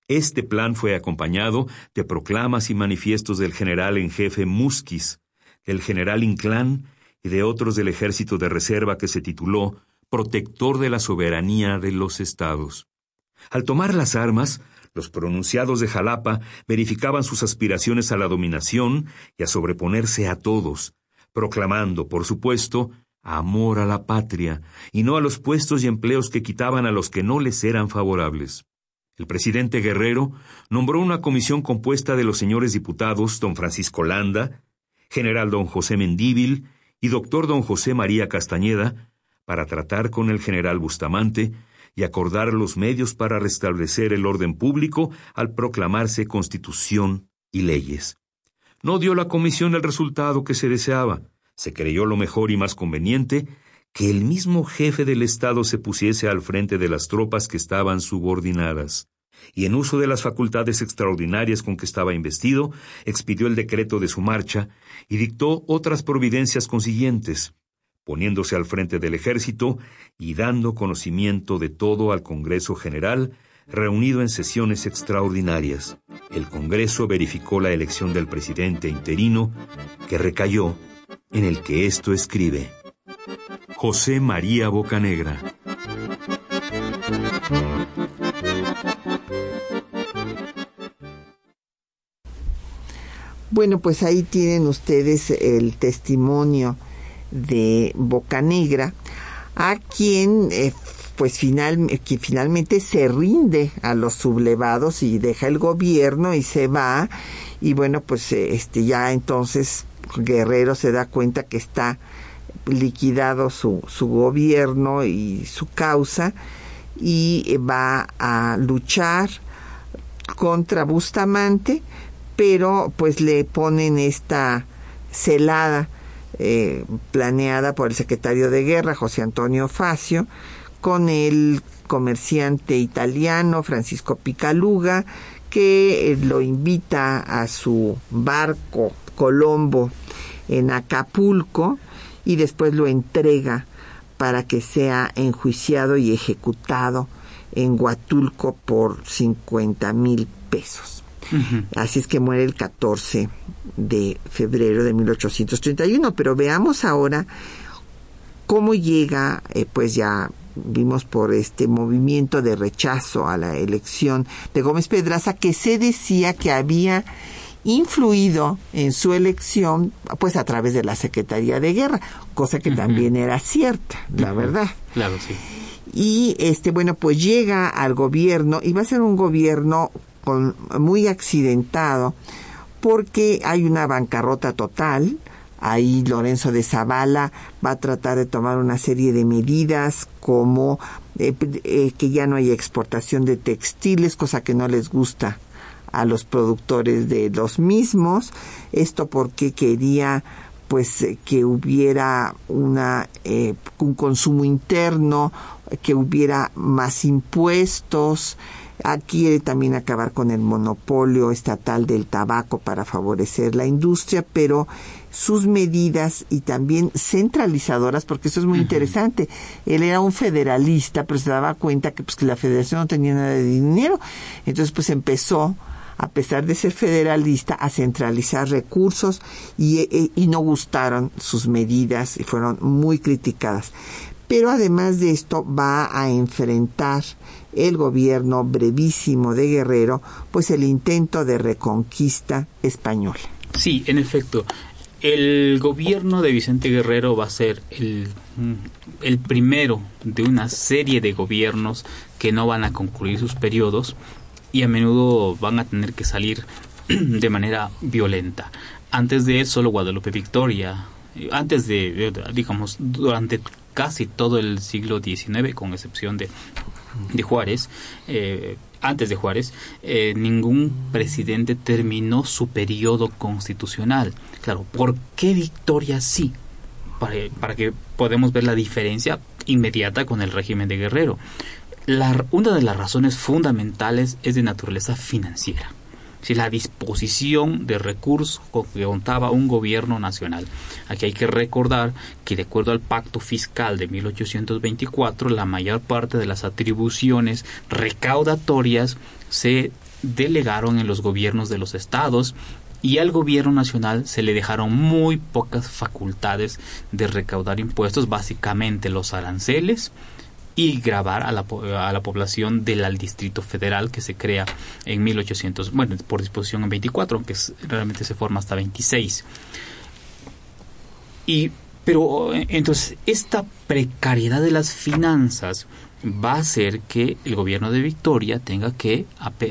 Este plan fue acompañado de proclamas y manifiestos del general en jefe Musquiz, del general Inclán y de otros del ejército de reserva que se tituló Protector de la soberanía de los estados. Al tomar las armas, Los pronunciados de Jalapa verificaban sus aspiraciones a la dominación y a sobreponerse a todos, proclamando, por supuesto, amor a la patria y no a los puestos y empleos que quitaban a los que no les eran favorables. El presidente Guerrero nombró una comisión compuesta de los señores diputados don Francisco Landa, general don José Mendíbil y doctor don José María Castañeda para tratar con el general Bustamante y acordar los medios para restablecer el orden público al proclamarse constitución y leyes. No dio la comisión el resultado que se deseaba. Se creyó lo mejor y más conveniente que el mismo jefe del Estado se pusiese al frente de las tropas que estaban subordinadas, y en uso de las facultades extraordinarias con que estaba investido, expidió el decreto de su marcha y dictó otras providencias consiguientes, poniéndose al frente del ejército y dando conocimiento de todo al Congreso General, reunido en sesiones extraordinarias. El Congreso verificó la elección del presidente interino, que recayó en el que esto escribe. José María Bocanegra. Bueno, pues ahí tienen ustedes el testimonio de Bocanegra, a quien eh, pues final, que finalmente se rinde a los sublevados y deja el gobierno y se va. Y bueno pues este ya entonces Guerrero se da cuenta que está liquidado su, su gobierno y su causa y va a luchar contra Bustamante, pero pues le ponen esta celada eh, planeada por el secretario de guerra, José Antonio Facio, con el comerciante italiano Francisco Picaluga, que lo invita a su barco Colombo en Acapulco y después lo entrega para que sea enjuiciado y ejecutado en Huatulco por 50 mil pesos. Así es que muere el 14 de febrero de 1831. Pero veamos ahora cómo llega, eh, pues ya vimos por este movimiento de rechazo a la elección de Gómez Pedraza, que se decía que había influido en su elección pues a través de la Secretaría de Guerra, cosa que también era cierta, la verdad. Claro, sí. Y este bueno, pues llega al gobierno y va a ser un gobierno con, muy accidentado porque hay una bancarrota total. Ahí Lorenzo de Zavala va a tratar de tomar una serie de medidas como eh, eh, que ya no hay exportación de textiles, cosa que no les gusta a los productores de los mismos. Esto porque quería pues eh, que hubiera una un consumo interno, que hubiera más impuestos. Quiere también acabar con el monopolio estatal del tabaco para favorecer la industria, pero sus medidas y también centralizadoras, porque eso es muy interesante. Él era un federalista, pero se daba cuenta que, pues, que la federación no tenía nada de dinero. Entonces, pues empezó a pesar de ser federalista, a centralizar recursos y, e, y, no gustaron sus medidas y fueron muy criticadas. Pero además de esto va a enfrentar el gobierno brevísimo de Guerrero, pues el intento de reconquista española. Sí, en efecto, el gobierno de Vicente Guerrero va a ser el, el primero de una serie de gobiernos que no van a concluir sus periodos y a menudo van a tener que salir de manera violenta. Antes de eso, solo Guadalupe Victoria, antes de, digamos, durante casi todo el siglo XIX, con excepción de, de Juárez, eh, antes de Juárez, eh, ningún presidente terminó su periodo constitucional. Claro, ¿por qué Victoria sí? Para, para que podamos ver la diferencia inmediata con el régimen de Guerrero una de las razones fundamentales es de naturaleza financiera. Si la disposición de recursos que contaba un gobierno nacional. Aquí hay que recordar que de acuerdo al pacto fiscal de 1824, la mayor parte de las atribuciones recaudatorias se delegaron en los gobiernos de los estados y al gobierno nacional se le dejaron muy pocas facultades de recaudar impuestos, básicamente los aranceles, y grabar a la, a la población del Distrito Federal que se crea en 1800, bueno, por disposición en 24, aunque realmente se forma hasta 26. Y, pero entonces, esta precariedad de las finanzas va a hacer que el gobierno de Victoria tenga que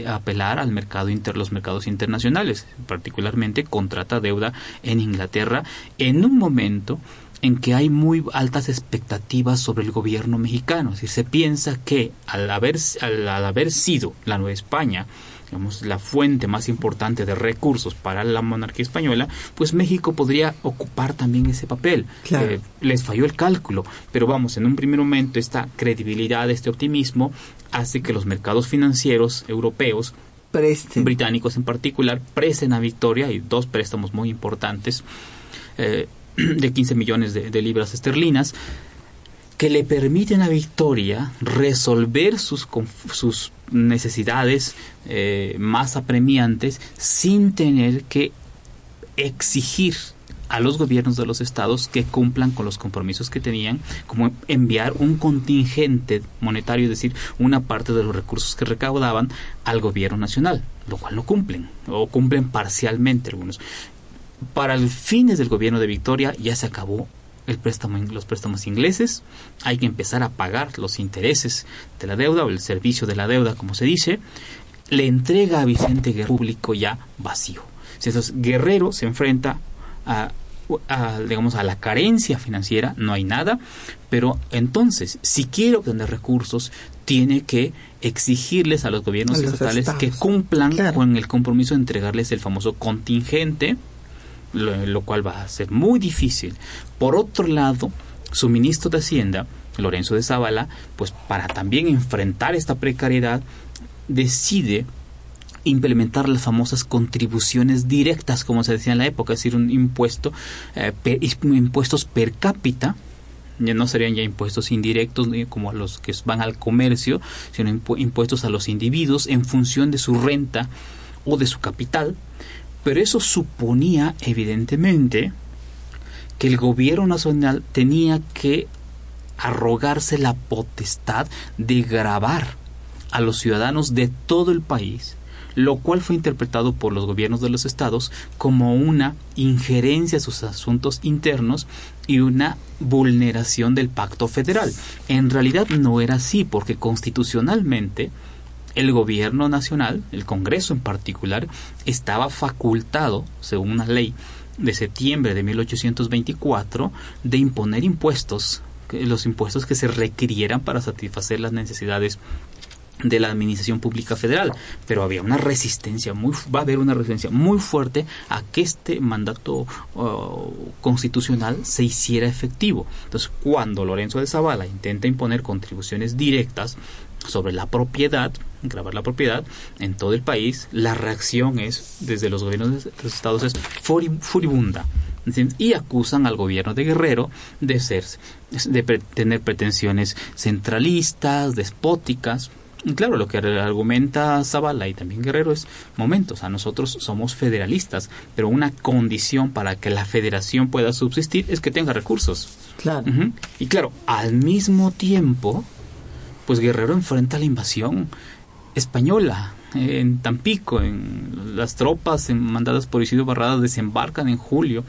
apelar al mercado inter los mercados internacionales, particularmente contrata deuda en Inglaterra en un momento en que hay muy altas expectativas sobre el gobierno mexicano. Si se piensa que al haber, al, haber sido la Nueva España digamos, la fuente más importante de recursos para la monarquía española, pues México podría ocupar también ese papel. Eh, les falló el cálculo, pero vamos, en un primer momento esta credibilidad, este optimismo, hace que los mercados financieros europeos, británicos en particular, presten a Victoria, y dos préstamos muy importantes, eh, de 15 millones de, libras esterlinas, que le permiten a Victoria resolver sus, sus necesidades eh, más apremiantes sin tener que exigir a los gobiernos de los estados que cumplan con los compromisos que tenían, como enviar un contingente monetario, es decir, una parte de los recursos que recaudaban al gobierno nacional, lo cual no cumplen, o cumplen parcialmente algunos para los fines del gobierno de Victoria ya se acabó el préstamo, los préstamos ingleses, hay que empezar a pagar los intereses de la deuda o el servicio de la deuda, como se dice, le entrega a Vicente Guerrero público ya vacío. Entonces Guerrero se enfrenta a, digamos, a la carencia financiera, no hay nada, pero entonces, si quiere obtener recursos, tiene que exigirles a los gobiernos estatales que cumplan con el compromiso de entregarles el famoso contingente lo, cual va a ser muy difícil. Por otro lado, su ministro de Hacienda, Lorenzo de Zavala, pues para también enfrentar esta precariedad, decide implementar las famosas contribuciones directas, como se decía en la época, es decir, un impuesto, eh, impuestos per cápita, ya no serían ya impuestos indirectos como los que van al comercio, sino impuestos a los individuos en función de su renta o de su capital, pero eso suponía, evidentemente, que el gobierno nacional tenía que arrogarse la potestad de grabar a los ciudadanos de todo el país, lo cual fue interpretado por los gobiernos de los estados como una injerencia a sus asuntos internos y una vulneración del pacto federal. En realidad no era así, porque constitucionalmente el gobierno nacional, el Congreso en particular, estaba facultado, según una ley de septiembre de 1824, de imponer impuestos, los impuestos que se requirieran para satisfacer las necesidades de la administración pública federal, pero había una resistencia muy va a haber una resistencia muy fuerte a que este mandato uh, constitucional se hiciera efectivo. Entonces, cuando Lorenzo de Zavala intenta imponer contribuciones directas sobre la propiedad, grabar la propiedad en todo el país, la reacción es, desde los gobiernos de los estados, es furibunda. Y acusan al gobierno de Guerrero de ser, de tener pretensiones centralistas, despóticas, y claro, lo que argumenta Zavala y también Guerrero es, momentos, a nosotros somos federalistas, pero una condición para que la federación pueda subsistir es que tenga recursos. Claro. Y claro, al mismo tiempo, pues Guerrero enfrenta la invasión española en Tampico. En, las tropas mandadas por Isidro Barrada desembarcan en julio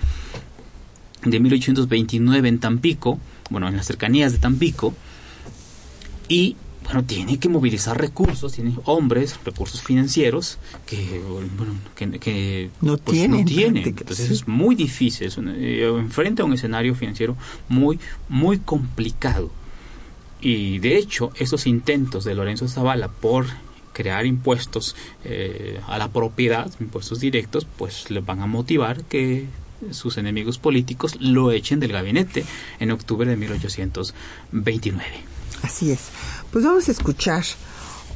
de 1829 en Tampico, bueno, en las cercanías de Tampico, y bueno, tiene que movilizar recursos, tiene hombres, recursos financieros que, bueno, que, no, pues, tienen, Entonces es muy difícil, es eh, enfrenta a un escenario financiero muy, muy complicado. Y de hecho, esos intentos de Lorenzo Zavala por crear impuestos eh, a la propiedad, impuestos directos, pues les van a motivar que sus enemigos políticos lo echen del gabinete en octubre de 1829. Así es. Pues vamos a escuchar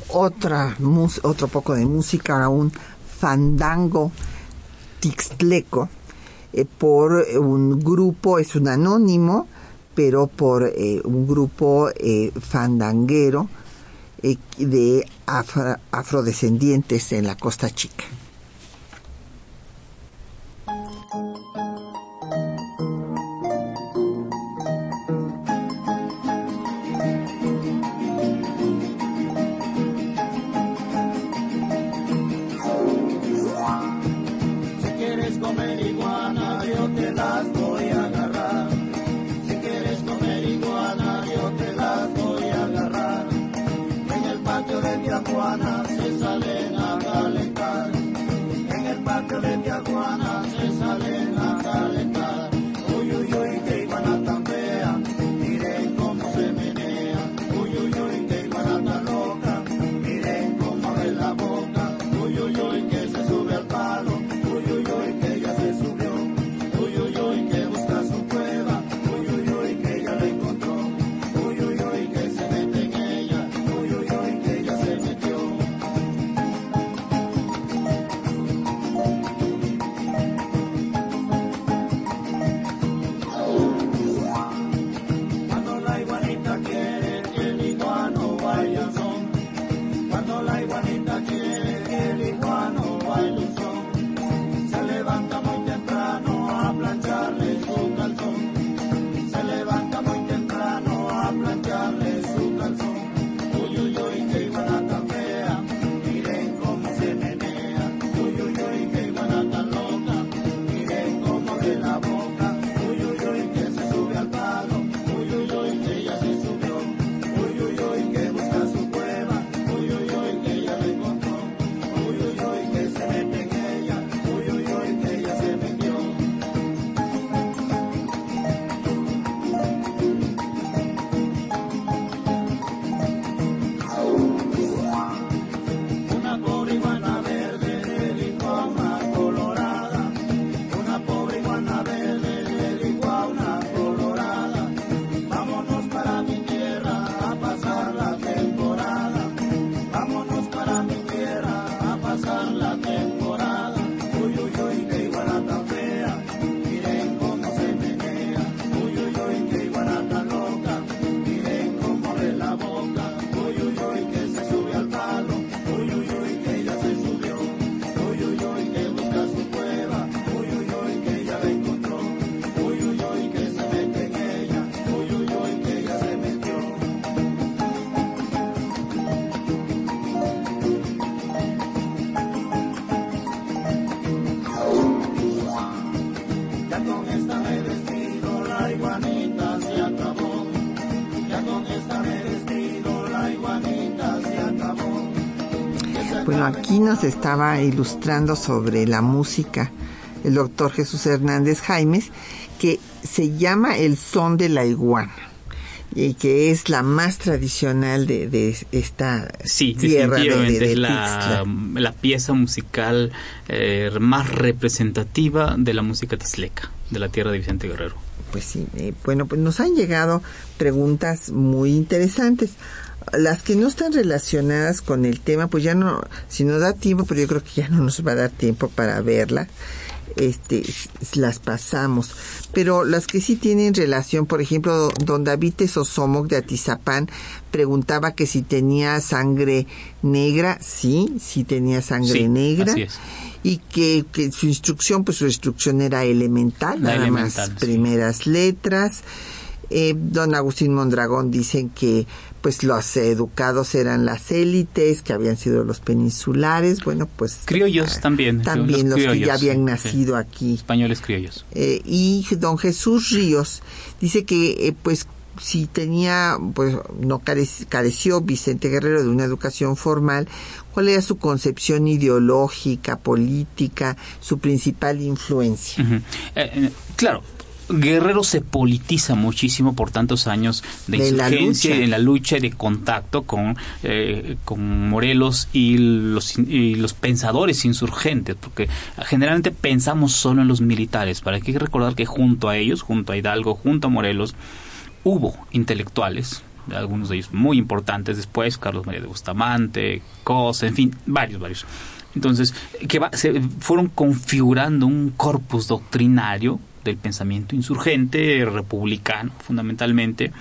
otra otro poco de música, un fandango tixtleco eh, por un grupo, es un anónimo, pero por eh, un grupo eh, fandanguero eh, de afrodescendientes en la Costa Chica. Tijuana. Bueno, aquí nos estaba ilustrando sobre la música el doctor Jesús Hernández Jaimes, que se llama el son de la iguana y que es la más tradicional de, de esta sí, tierra de, de, es la, la, pieza musical eh, más representativa de la música tizleca, de la tierra de Vicente Guerrero. Pues sí, eh, bueno, pues nos han llegado preguntas muy interesantes. Las que no están relacionadas con el tema, pues ya no, si nos da tiempo, pero yo creo que ya no nos va a dar tiempo para verla este, las pasamos. Pero las que sí tienen relación, por ejemplo, don David Tesosomoc de Atizapán preguntaba que si tenía sangre negra, sí, sí tenía sangre negra. Y que, que, su instrucción, pues su instrucción era elemental, nada más primeras letras. Eh, don Agustín Mondragón dicen que pues los educados eran las élites, que habían sido los peninsulares, bueno, pues... Criollos también. También los, que ya habían nacido aquí. Españoles criollos. Eh, y don Jesús Ríos dice que, eh, pues, si tenía, pues, no careció Vicente Guerrero de una educación formal, ¿cuál era su concepción ideológica, política, su principal influencia? Eh, claro, Guerrero se politiza muchísimo por tantos años de, insurgencia en la lucha y de contacto con, eh, con Morelos y los, y los pensadores insurgentes, porque generalmente pensamos solo en los militares, para que recordar que junto a ellos, junto a Hidalgo, junto a Morelos, hubo intelectuales, algunos de ellos muy importantes después, Carlos María de Bustamante, Cosa, en fin, varios, varios. Entonces, que se fueron configurando un corpus doctrinario del pensamiento insurgente, republicano fundamentalmente,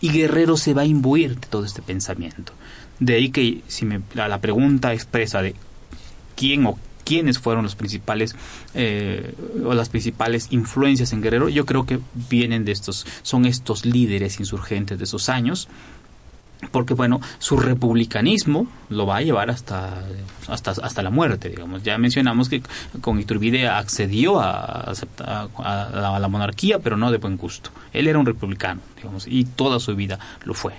y Guerrero se va a imbuir de todo este pensamiento. De ahí que si me, la, pregunta expresa de quién o quiénes fueron los principales eh, o las principales influencias en Guerrero, yo creo que vienen de estos, son estos líderes insurgentes de esos años, porque bueno, su republicanismo lo va a llevar hasta, hasta, hasta la muerte, digamos. Ya mencionamos que con Iturbide accedió a, aceptar, a, la, monarquía, pero no de buen gusto. Él era un republicano, digamos, y toda su vida lo fue.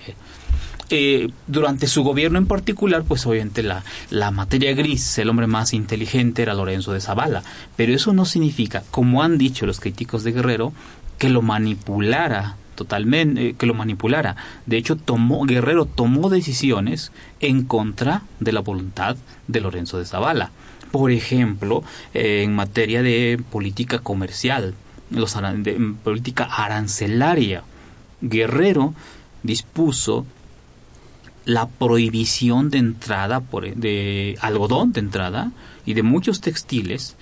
Eh, durante su gobierno en particular, pues obviamente la, la materia gris, el hombre más inteligente era Lorenzo de Zavala, pero eso no significa, como han dicho los críticos de Guerrero, que lo manipulara totalmente, eh, que lo manipulara. De hecho, tomó, Guerrero tomó decisiones en contra de la voluntad de Lorenzo de Zavala. Por ejemplo, eh, en materia de política comercial, los de, política arancelaria, Guerrero dispuso la prohibición de entrada por, de algodón de entrada y de muchos textiles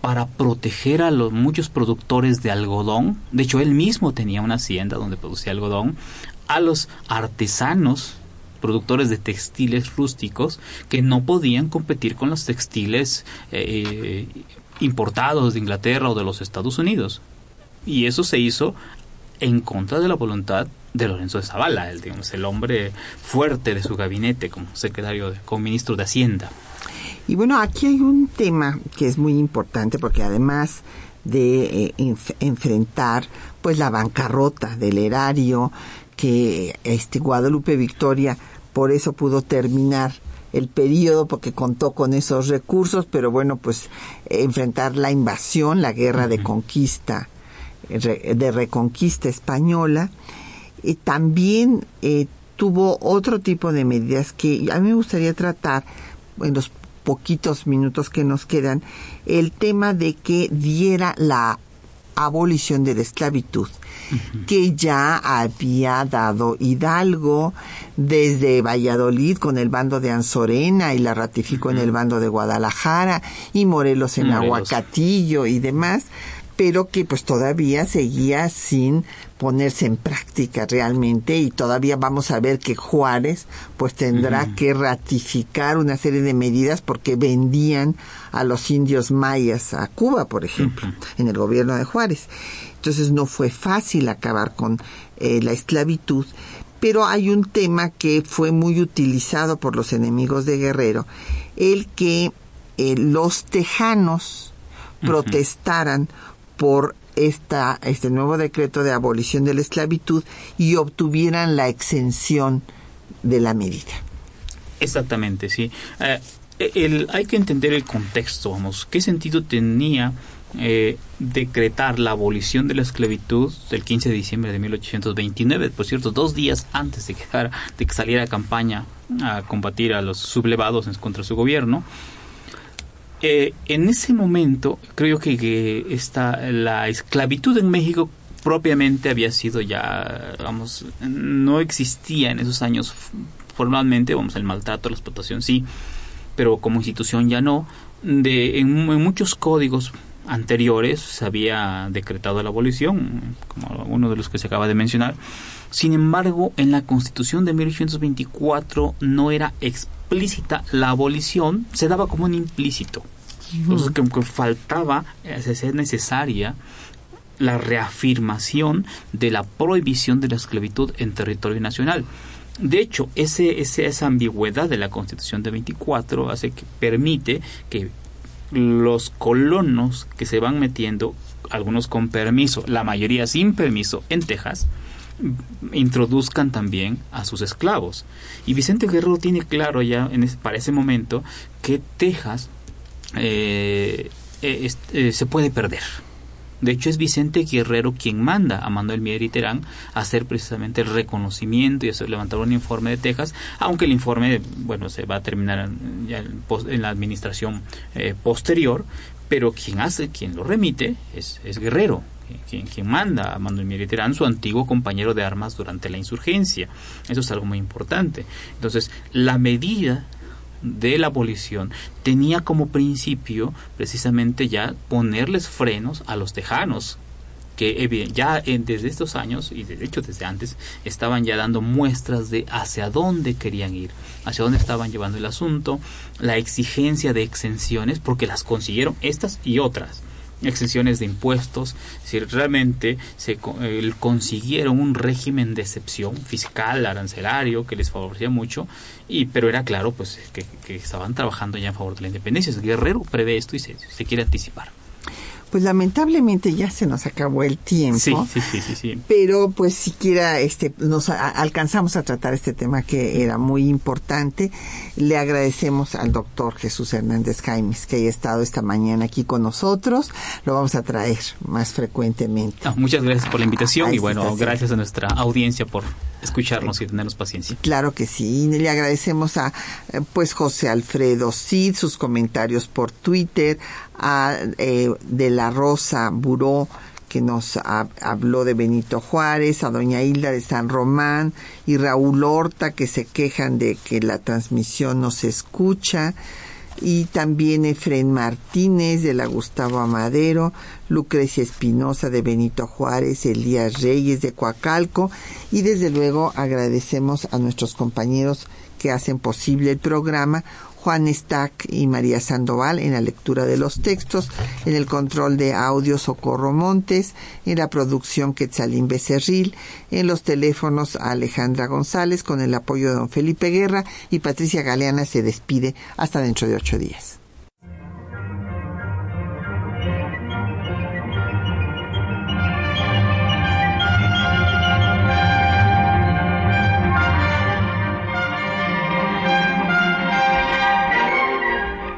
para proteger a los muchos productores de algodón. De hecho, él mismo tenía una hacienda donde producía algodón. A los artesanos productores de textiles rústicos que no podían competir con los textiles eh, importados de Inglaterra o de los Estados Unidos. Y eso se hizo en contra de la voluntad de Lorenzo de Zavala, el, digamos, el hombre fuerte de su gabinete como secretario, como ministro de Hacienda. Y bueno, aquí hay un tema que es muy importante porque además de eh, enfrentar pues la bancarrota del erario que este Guadalupe Victoria por eso pudo terminar el periodo porque contó con esos recursos, pero bueno, pues enfrentar la invasión, la guerra de conquista, de reconquista española, y también eh, tuvo otro tipo de medidas que a mí me gustaría tratar en los poquitos minutos que nos quedan, el tema de que diera la abolición de la esclavitud, que ya había dado Hidalgo desde Valladolid con el bando de Anzorena y la ratificó en el bando de Guadalajara y Morelos en Aguacatillo y demás pero que pues todavía seguía sin ponerse en práctica realmente y todavía vamos a ver que Juárez pues tendrá que ratificar una serie de medidas porque vendían a los indios mayas a Cuba, por ejemplo, en el gobierno de Juárez. Entonces no fue fácil acabar con eh, la esclavitud, pero hay un tema que fue muy utilizado por los enemigos de Guerrero, el que eh, los tejanos protestaran por esta, este nuevo decreto de abolición de la esclavitud y obtuvieran la exención de la medida. Exactamente, sí. Eh, el, hay que entender el contexto, vamos, qué sentido tenía eh, decretar la abolición de la esclavitud del 15 de diciembre de 1829, por cierto, dos días antes de que, de que saliera a campaña a combatir a los sublevados contra su gobierno. Eh, en ese momento, creo que, que la esclavitud en México propiamente había sido ya, vamos, no existía en esos años formalmente, vamos, el maltrato, la explotación sí, pero como institución ya no. De, en muchos códigos anteriores se había decretado la abolición, como uno de los que se acaba de mencionar. Sin embargo, en la Constitución de 1824 no era explícita la abolición, se daba como un implícito. Entonces, que, que faltaba, eh, se necesaria la reafirmación de la prohibición de la esclavitud en territorio nacional. De hecho, ese, esa ambigüedad de la Constitución de 24 hace que permite que los colonos que se van metiendo, algunos con permiso, la mayoría sin permiso, en Texas, introduzcan también a sus esclavos. Y Vicente Guerrero tiene claro ya en para ese momento que Texas eh, eh, se puede perder de hecho, es Vicente Guerrero quien manda a Manuel Mier y Terán a hacer precisamente el reconocimiento y hacer levantar un informe de Texas, aunque el informe, bueno, se va a terminar ya en la administración eh, posterior, pero quien hace, quien lo remite es, es Guerrero, quien, quien, manda a Manuel Mier y Terán, su antiguo compañero de armas durante la insurgencia. Eso es algo muy importante. Entonces, la medida de la abolición tenía como principio precisamente ya ponerles frenos a los tejanos que ya desde estos años y de hecho desde antes estaban ya dando muestras de hacia dónde querían ir, hacia dónde estaban llevando el asunto, la exigencia de exenciones porque las consiguieron estas y otras exenciones de impuestos, si realmente se consiguieron un régimen de excepción fiscal, arancelario, que les favorecía mucho, y pero era claro pues que, estaban trabajando ya en favor de la independencia. Guerrero prevé esto y se quiere anticipar. Pues lamentablemente ya se nos acabó el tiempo. Sí, sí, sí, sí, Pero pues siquiera este nos alcanzamos a tratar este tema que era muy importante. Le agradecemos al doctor Jesús Hernández Jaimes que haya estado esta mañana aquí con nosotros. Lo vamos a traer más frecuentemente. muchas gracias por la invitación y bueno, gracias a nuestra audiencia por escucharnos y tenernos paciencia. Claro que sí. Le agradecemos a eh, pues José Alfredo Cid sus comentarios por Twitter, a eh, de la Rosa Buró que nos habló de Benito Juárez, a doña Hilda de San Román y Raúl Horta que se quejan de que la transmisión no se escucha y también Efren Martínez de la Gustavo Amadero, Lucrecia Espinosa de Benito Juárez, Elías Reyes de Coacalco y desde luego agradecemos a nuestros compañeros que hacen posible el programa, Juan Stack y María Sandoval en la lectura de los textos, en el control de audio Socorro Montes, en la producción Quetzalín Becerril, en los teléfonos Alejandra González con el apoyo de don Felipe Guerra y Patricia Galeana se despide hasta dentro de ocho días.